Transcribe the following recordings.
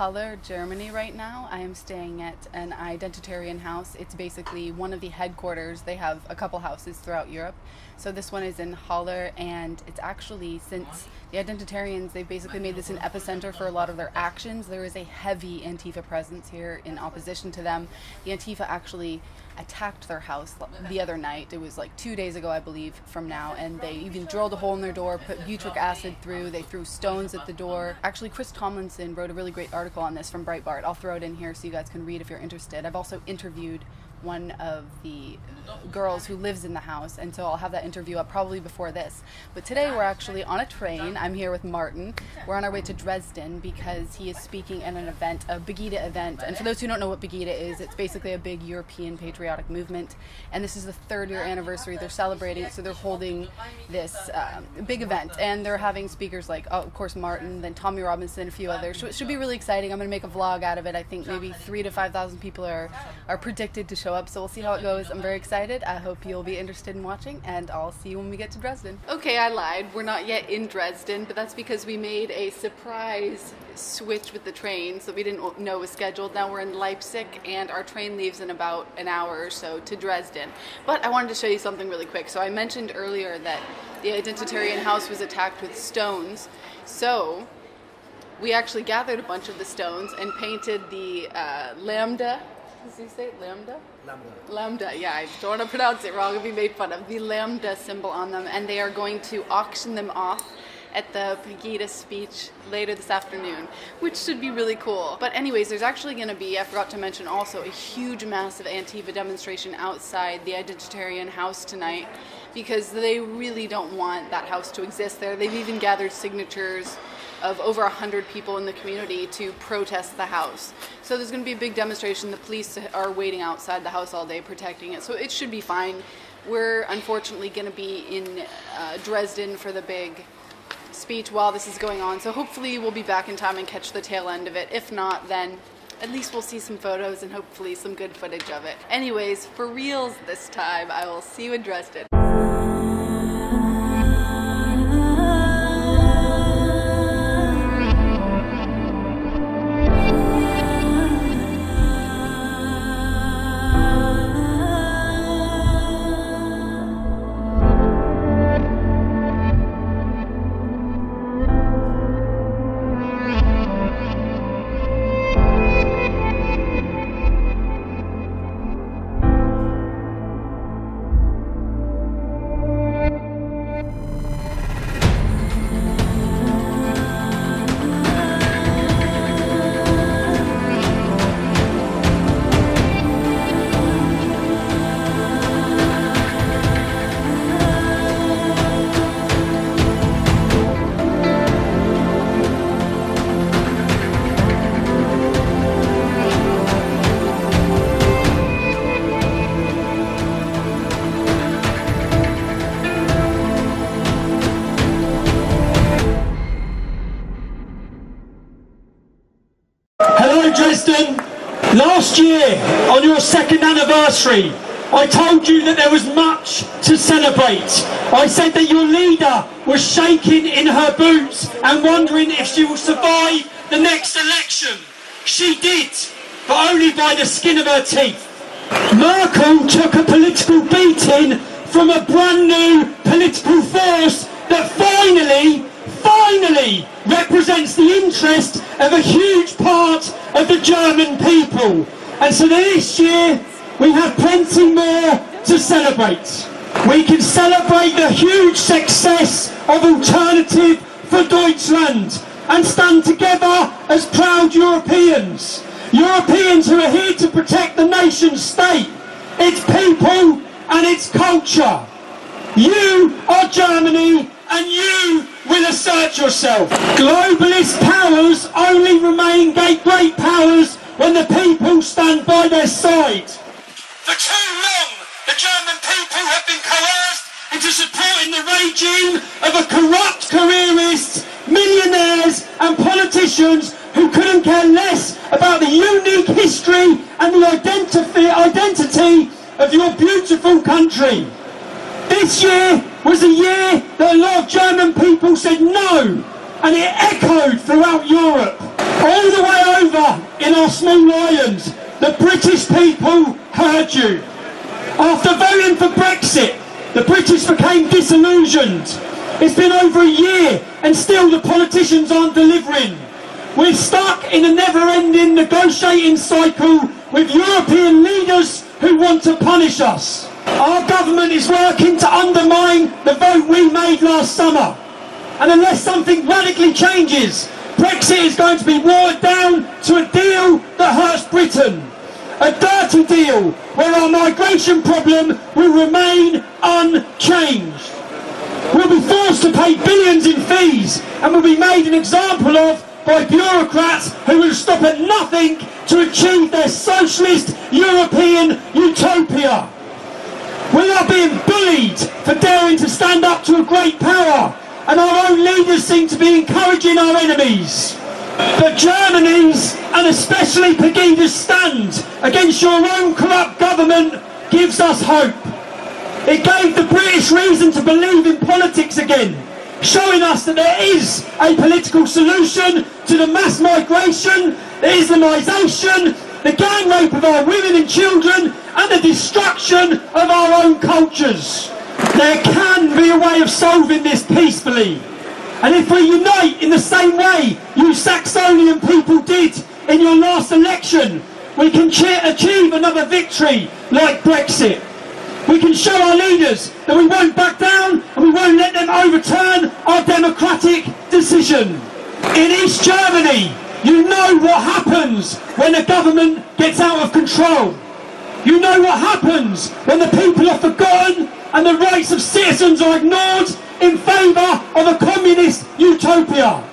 Halle, Germany right now. I am staying at an identitarian house. It's basically one of the headquarters. They have a couple houses throughout Europe. So this one is in Halle, and it's actually since the identitarians, they've basically made this an epicenter for a lot of their actions. There is a heavy Antifa presence here in opposition to them. The Antifa actually attacked their house the other night. It was like two days ago, I believe, from now, and they even drilled a hole in their door, put butyric acid through, they threw stones at the door. Actually, Chris Tomlinson wrote a really great article on this from Breitbart. I'll throw it in here so you guys can read if you're interested. I've also interviewed one of the girls who lives in the house, and so I'll have that interview up probably before this. But today we're actually on a train. I'm here with Martin. We're on our way to Dresden because he is speaking at an event, a Pegida event. And for those who don't know what Pegida is, it's basically a big European patriotic movement. And this is the third year anniversary. They're celebrating so they're holding this um, big event. And they're having speakers like, oh, of course, Martin, then Tommy Robinson, a few others. So it should be really exciting. I'm going to make a vlog out of it. I think maybe three to 5,000 people are, are predicted to show up, so we'll see how it goes. I'm very excited. I hope you'll be interested in watching, and I'll see you when we get to Dresden. Okay, I lied. We're not yet in Dresden, but that's because we made a surprise switch with the trains that we didn't know was scheduled. Now we're in Leipzig, and our train leaves in about an hour or so to Dresden. But I wanted to show you something really quick. So I mentioned earlier that the Identitarian house was attacked with stones. So we actually gathered a bunch of the stones and painted the uh, lambda. Does he say lambda? Lambda. Lambda, yeah, I don't want to pronounce it wrong. I'll be made fun of. The lambda symbol on them, and they are going to auction them off at the Pegida speech later this afternoon, which should be really cool. But anyways, there's actually going to be, I forgot to mention also, a huge massive Antifa demonstration outside the Identitarian house tonight because they really don't want that house to exist there. They've even gathered signatures of over 100 people in the community to protest the house. So there's going to be a big demonstration. The police are waiting outside the house all day protecting it. So it should be fine. We're unfortunately going to be in uh, Dresden for the big speech while this is going on. So hopefully we'll be back in time and catch the tail end of it. If not, then at least we'll see some photos and hopefully some good footage of it. Anyways, for reals this time, I will see you in Dresden. On your second anniversary, I told you that there was much to celebrate. I said that your leader was shaking in her boots and wondering if she will survive the next election. She did, but only by the skin of her teeth. Merkel took a political beating from a brand new political force that finally, finally represents the interest of a huge part of the German people. And so this year we have plenty more to celebrate. We can celebrate the huge success of Alternative for Deutschland and stand together as proud Europeans. Europeans who are here to protect the nation state, its people and its culture. You are Germany and you will assert yourself. Globalist powers only remain great great powers when the people stand by their side. For too long, the German people have been coerced into supporting the regime of a corrupt careerists, millionaires and politicians who couldn't care less about the unique history and the identity, identity of your beautiful country. This year was a year that a lot of German people said no, and it echoed throughout Europe. All the way over in our small islands, the British people heard you. After voting for Brexit, the British became disillusioned. It's been over a year and still the politicians aren't delivering. We're stuck in a never-ending negotiating cycle with European leaders who want to punish us. Our government is working to undermine the vote we made last summer. And unless something radically changes, Brexit is going to be watered down to a that hurts Britain. A dirty deal where our migration problem will remain unchanged. We'll be forced to pay billions in fees and will be made an example of by bureaucrats who will stop at nothing to achieve their socialist European utopia. We are being bullied for daring to stand up to a great power and our own leaders seem to be encouraging our enemies. But Germany's, and especially Pegida's stand against your own corrupt government gives us hope. It gave the British reason to believe in politics again, showing us that there is a political solution to the mass migration, the Islamisation, the gang rape of our women and children, and the destruction of our own cultures. There can be a way of solving this peacefully. And if we unite in the same way you Saxonian people did in your we can achieve another victory like Brexit. We can show our leaders that we won't back down and we won't let them overturn our democratic decision. In East Germany, you know what happens when the government gets out of control. You know what happens when the people are forgotten and the rights of citizens are ignored in favour of a communist utopia.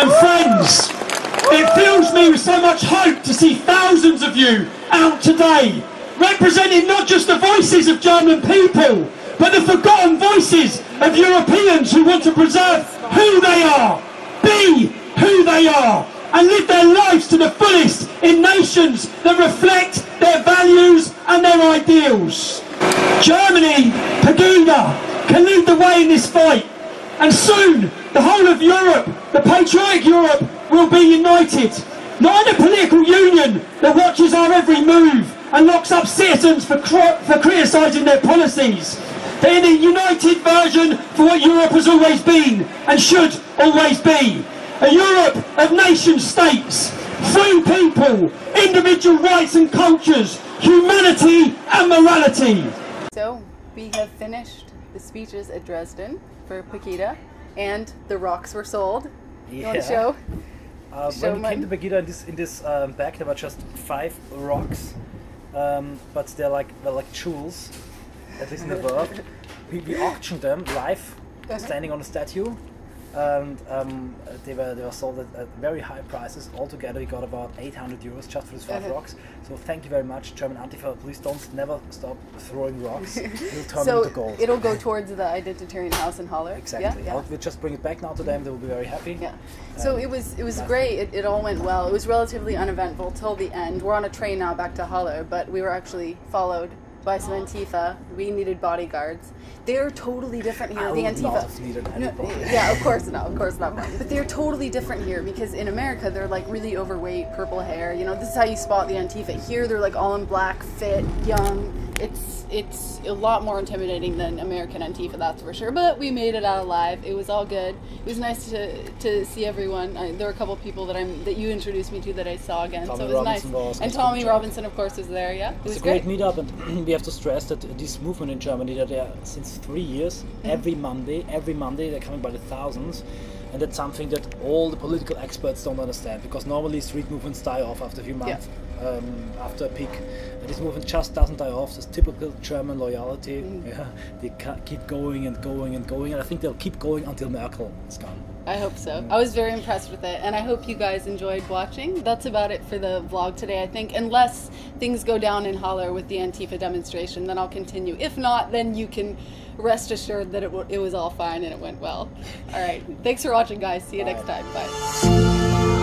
And friends, it fills me with so much hope to see thousands of you out today, representing not just the voices of German people, but the forgotten voices of Europeans who want to preserve who they are, be who they are, and live their lives to the fullest in nations that reflect their values and their ideals. Germany, Pegida, can lead the way in this fight. And soon, the whole of Europe, the patriotic Europe, will be united. Not in a political union that watches our every move and locks up citizens for, for criticising their policies. But in a united version for what Europe has always been and should always be. A Europe of nation states, free people, individual rights and cultures, humanity and morality. So, we have finished the speeches at Dresden for Pegida, and the rocks were sold. You want to show? Uh, show when we came to Pegida in this in this um, bag, there were just five rocks, um, but they're like they're like jewels, at least in the world. We, we auctioned them live, uh-huh. standing on a statue, and um, they were they were sold at, at, very high prices. Altogether, we got about 800 euros just for these 5 uh-huh. rocks. So thank you very much, German Antifa. Please don't never stop throwing rocks. It'll turn so into gold. it'll go towards the Identitarian House in Halle. Exactly. Yeah? yeah. We'll just bring it back now to them. They will be very happy. Yeah. So um, it was it was great. It, it all went well. It was relatively uneventful till the end. We're on a train now back to Halle, but we were actually followed by some Antifa. We needed bodyguards. They're totally different here. I the Antifa. No, yeah, of course not. Of course not. But they're totally different here because in America they're like really overweight, purple hair. You know, this is how you spot the Antifa. Here they're like all in black, fit, young. It's it's a lot more intimidating than American Antifa, that's for sure. But we made it out alive. It was all good. It was nice to, to see everyone. I, there were a couple people that I'm that you introduced me to that I saw again, Tommy so it was Robinson nice. Was and Tommy Robinson, of course, was there. Yeah, it it's was a great, great meetup, and we have to stress that this movement in Germany that they are since three years. Mm-hmm. Every Monday, every Monday they're coming by the thousands and that's something that all the political experts don't understand because normally street movements die off after a few months yeah. Um, after a peak and this movement just doesn't die off this typical german loyalty mm. yeah, they keep going and going and going and i think they'll keep going until merkel is gone I hope so. I was very impressed with it, and I hope you guys enjoyed watching. That's about it for the vlog today, I think. Unless things go down in Halle with the Antifa demonstration, then I'll continue. If not, then you can rest assured that it, it was all fine and it went well. All right. Thanks for watching, guys. See you Bye. next time. Bye.